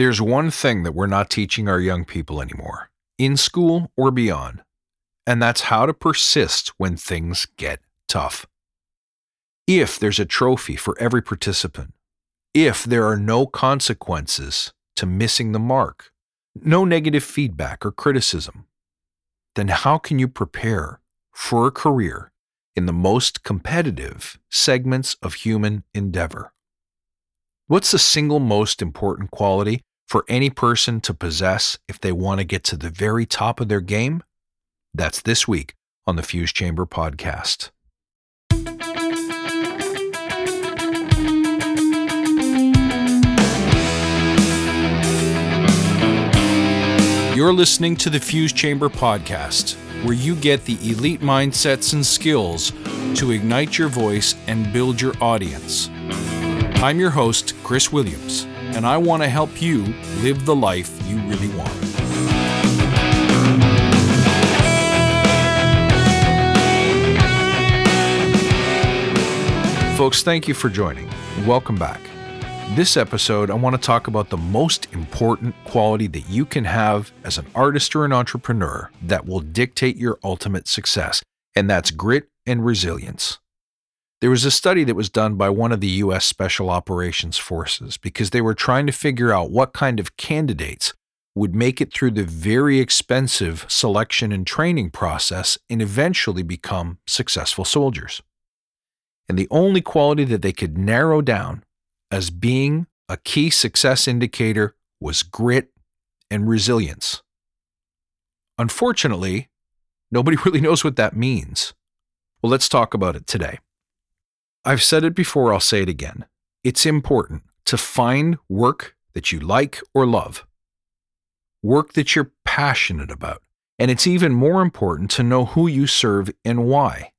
There's one thing that we're not teaching our young people anymore, in school or beyond, and that's how to persist when things get tough. If there's a trophy for every participant, if there are no consequences to missing the mark, no negative feedback or criticism, then how can you prepare for a career in the most competitive segments of human endeavor? What's the single most important quality for any person to possess if they want to get to the very top of their game? That's this week on the Fuse Chamber podcast. You're listening to the Fuse Chamber podcast, where you get the elite mindsets and skills to ignite your voice and build your audience. I'm your host, Chris Williams, and I want to help you live the life you really want. Folks, thank you for joining. Welcome back. This episode, I want to talk about the most important quality that you can have as an artist or an entrepreneur that will dictate your ultimate success, and that's grit and resilience. There was a study that was done by one of the U.S. Special Operations Forces because they were trying to figure out what kind of candidates would make it through the very expensive selection and training process and eventually become successful soldiers. And the only quality that they could narrow down as being a key success indicator was grit and resilience. Unfortunately, nobody really knows what that means. Well, let's talk about it today. I've said it before, I'll say it again. It's important to find work that you like or love, work that you're passionate about. And it's even more important to know who you serve and why.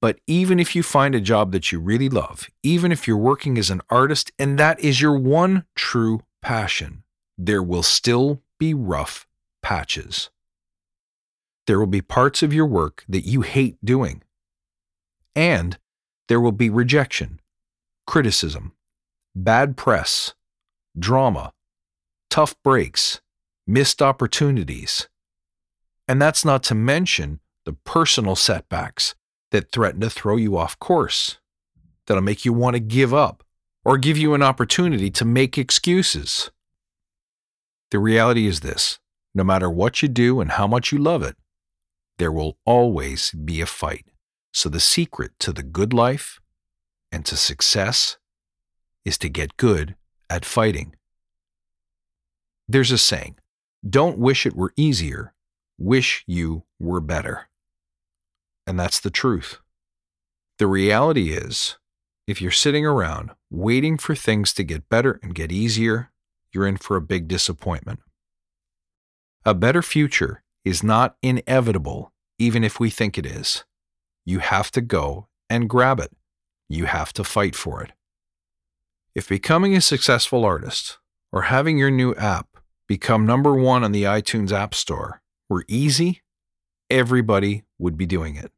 But even if you find a job that you really love, even if you're working as an artist and that is your one true passion, there will still be rough patches. There will be parts of your work that you hate doing. And there will be rejection, criticism, bad press, drama, tough breaks, missed opportunities. And that's not to mention the personal setbacks that threaten to throw you off course, that'll make you want to give up or give you an opportunity to make excuses. The reality is this no matter what you do and how much you love it, there will always be a fight. So, the secret to the good life and to success is to get good at fighting. There's a saying don't wish it were easier, wish you were better. And that's the truth. The reality is, if you're sitting around waiting for things to get better and get easier, you're in for a big disappointment. A better future is not inevitable, even if we think it is. You have to go and grab it. You have to fight for it. If becoming a successful artist or having your new app become number one on the iTunes App Store were easy, everybody would be doing it.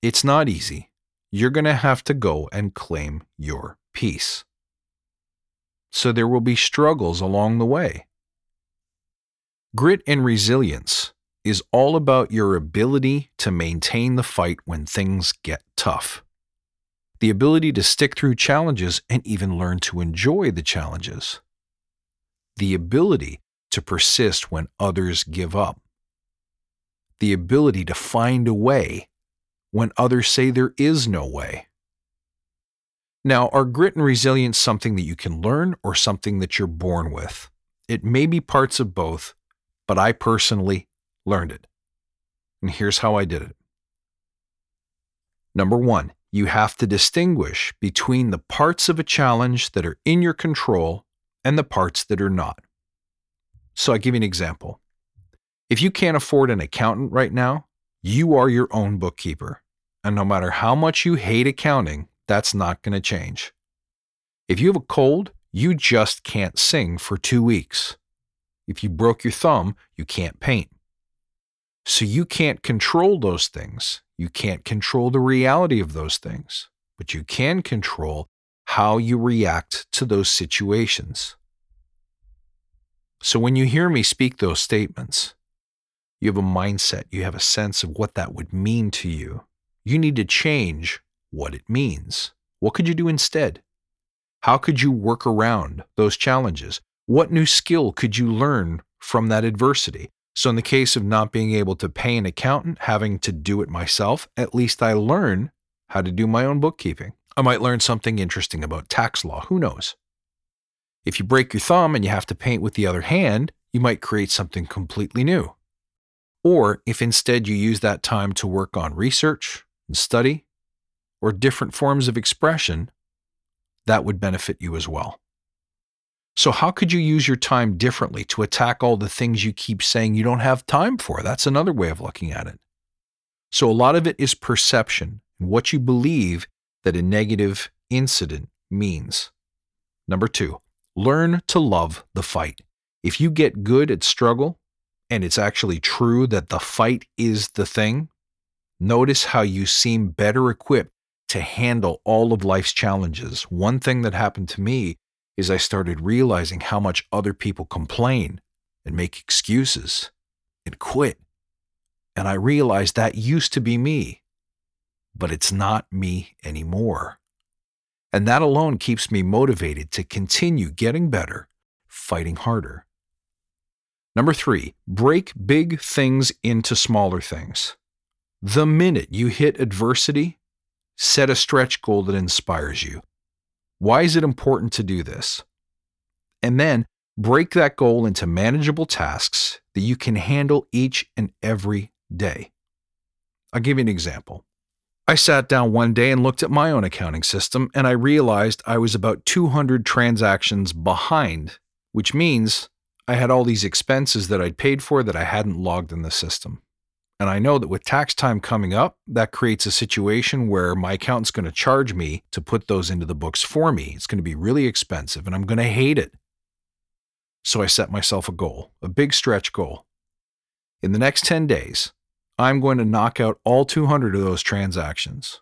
It's not easy. You're going to have to go and claim your piece. So there will be struggles along the way. Grit and resilience is all about your ability to maintain the fight when things get tough. The ability to stick through challenges and even learn to enjoy the challenges. The ability to persist when others give up. The ability to find a way when others say there is no way. Now, are grit and resilience something that you can learn or something that you're born with? It may be parts of both, but I personally learned it. And here's how I did it. Number one, you have to distinguish between the parts of a challenge that are in your control and the parts that are not. So I'll give you an example. If you can't afford an accountant right now, you are your own bookkeeper. And no matter how much you hate accounting, that's not going to change. If you have a cold, you just can't sing for two weeks. If you broke your thumb, you can't paint. So you can't control those things. You can't control the reality of those things, but you can control how you react to those situations. So when you hear me speak those statements, you have a mindset, you have a sense of what that would mean to you. You need to change what it means. What could you do instead? How could you work around those challenges? What new skill could you learn from that adversity? So, in the case of not being able to pay an accountant, having to do it myself, at least I learn how to do my own bookkeeping. I might learn something interesting about tax law. Who knows? If you break your thumb and you have to paint with the other hand, you might create something completely new. Or if instead you use that time to work on research and study or different forms of expression, that would benefit you as well. So, how could you use your time differently to attack all the things you keep saying you don't have time for? That's another way of looking at it. So, a lot of it is perception and what you believe that a negative incident means. Number two, learn to love the fight. If you get good at struggle and it's actually true that the fight is the thing, notice how you seem better equipped to handle all of life's challenges. One thing that happened to me is I started realizing how much other people complain and make excuses and quit. And I realized that used to be me, but it's not me anymore. And that alone keeps me motivated to continue getting better, fighting harder. Number three, break big things into smaller things. The minute you hit adversity, set a stretch goal that inspires you. Why is it important to do this? And then break that goal into manageable tasks that you can handle each and every day. I'll give you an example. I sat down one day and looked at my own accounting system, and I realized I was about 200 transactions behind, which means I had all these expenses that I'd paid for that I hadn't logged in the system. And I know that with tax time coming up, that creates a situation where my accountant's going to charge me to put those into the books for me. It's going to be really expensive and I'm going to hate it. So I set myself a goal, a big stretch goal. In the next 10 days, I'm going to knock out all 200 of those transactions.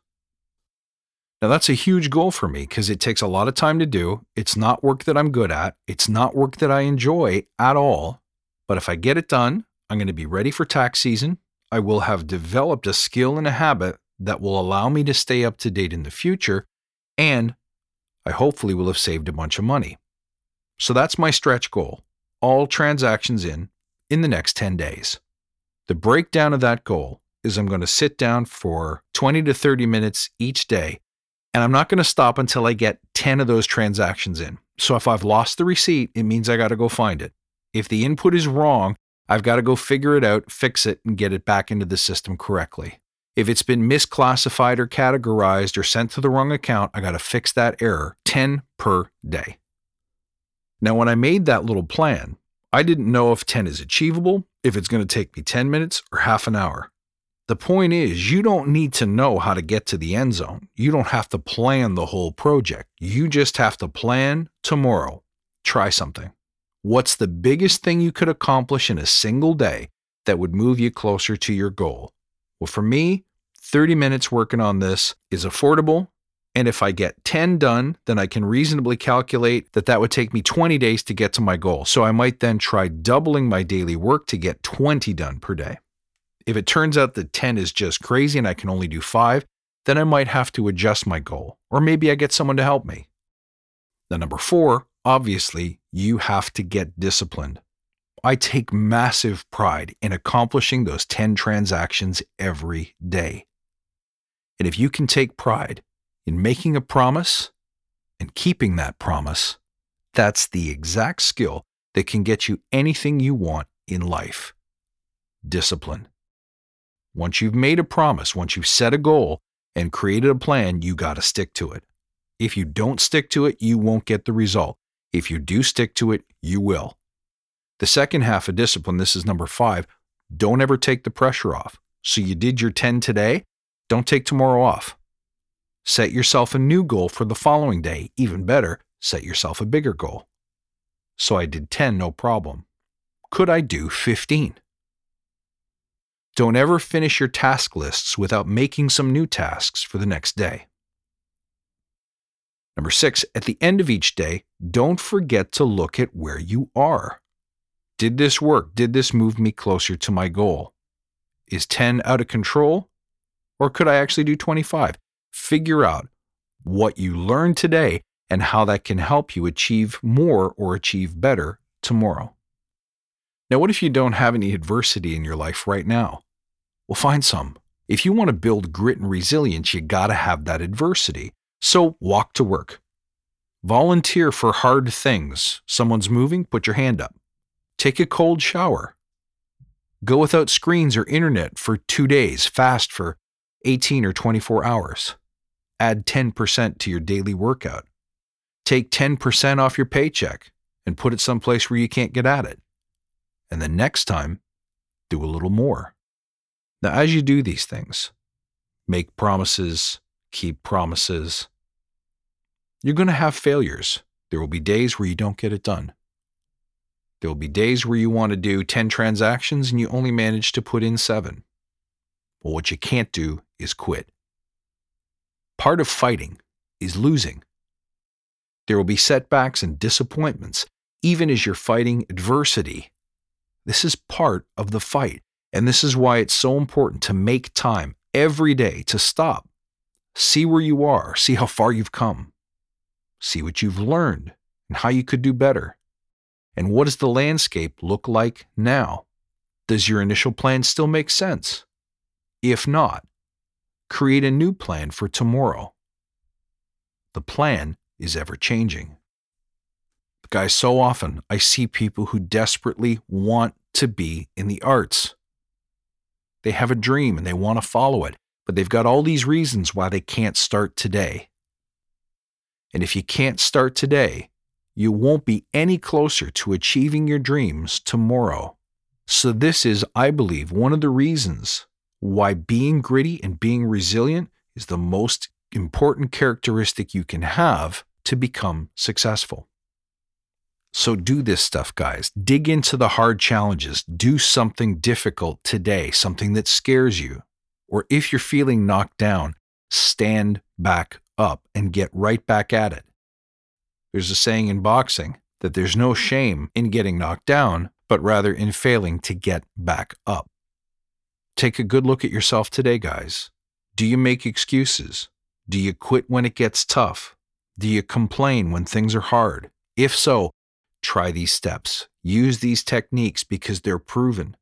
Now, that's a huge goal for me because it takes a lot of time to do. It's not work that I'm good at, it's not work that I enjoy at all. But if I get it done, I'm going to be ready for tax season. I will have developed a skill and a habit that will allow me to stay up to date in the future, and I hopefully will have saved a bunch of money. So that's my stretch goal all transactions in in the next 10 days. The breakdown of that goal is I'm going to sit down for 20 to 30 minutes each day, and I'm not going to stop until I get 10 of those transactions in. So if I've lost the receipt, it means I got to go find it. If the input is wrong, I've got to go figure it out, fix it, and get it back into the system correctly. If it's been misclassified or categorized or sent to the wrong account, I got to fix that error 10 per day. Now, when I made that little plan, I didn't know if 10 is achievable, if it's going to take me 10 minutes or half an hour. The point is, you don't need to know how to get to the end zone. You don't have to plan the whole project. You just have to plan tomorrow. Try something. What's the biggest thing you could accomplish in a single day that would move you closer to your goal? Well, for me, 30 minutes working on this is affordable. And if I get 10 done, then I can reasonably calculate that that would take me 20 days to get to my goal. So I might then try doubling my daily work to get 20 done per day. If it turns out that 10 is just crazy and I can only do five, then I might have to adjust my goal, or maybe I get someone to help me. The number four, obviously, you have to get disciplined. I take massive pride in accomplishing those 10 transactions every day. And if you can take pride in making a promise and keeping that promise, that's the exact skill that can get you anything you want in life discipline. Once you've made a promise, once you've set a goal and created a plan, you got to stick to it. If you don't stick to it, you won't get the result. If you do stick to it, you will. The second half of discipline, this is number five, don't ever take the pressure off. So you did your 10 today, don't take tomorrow off. Set yourself a new goal for the following day. Even better, set yourself a bigger goal. So I did 10, no problem. Could I do 15? Don't ever finish your task lists without making some new tasks for the next day. Number six, at the end of each day, don't forget to look at where you are. Did this work? Did this move me closer to my goal? Is 10 out of control? Or could I actually do 25? Figure out what you learned today and how that can help you achieve more or achieve better tomorrow. Now, what if you don't have any adversity in your life right now? Well, find some. If you want to build grit and resilience, you got to have that adversity. So walk to work. Volunteer for hard things. Someone's moving, put your hand up. Take a cold shower. Go without screens or internet for two days, fast for 18 or 24 hours. Add 10% to your daily workout. Take 10% off your paycheck and put it someplace where you can't get at it. And the next time, do a little more. Now, as you do these things, make promises, keep promises, you're going to have failures. There will be days where you don't get it done. There will be days where you want to do 10 transactions and you only manage to put in seven. Well, what you can't do is quit. Part of fighting is losing. There will be setbacks and disappointments, even as you're fighting adversity. This is part of the fight. And this is why it's so important to make time every day to stop, see where you are, see how far you've come, see what you've learned and how you could do better. And what does the landscape look like now? Does your initial plan still make sense? If not, create a new plan for tomorrow. The plan is ever changing. Guys, so often I see people who desperately want to be in the arts. They have a dream and they want to follow it, but they've got all these reasons why they can't start today. And if you can't start today, you won't be any closer to achieving your dreams tomorrow. So, this is, I believe, one of the reasons why being gritty and being resilient is the most important characteristic you can have to become successful. So do this stuff, guys. Dig into the hard challenges. Do something difficult today, something that scares you. Or if you're feeling knocked down, stand back up and get right back at it. There's a saying in boxing that there's no shame in getting knocked down, but rather in failing to get back up. Take a good look at yourself today, guys. Do you make excuses? Do you quit when it gets tough? Do you complain when things are hard? If so, try these steps. Use these techniques because they're proven.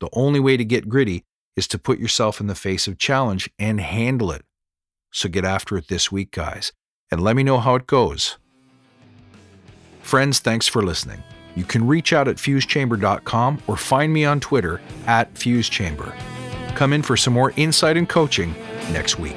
The only way to get gritty is to put yourself in the face of challenge and handle it. So get after it this week, guys, and let me know how it goes. Friends, thanks for listening. You can reach out at fusechamber.com or find me on Twitter at fusechamber. Come in for some more insight and coaching next week.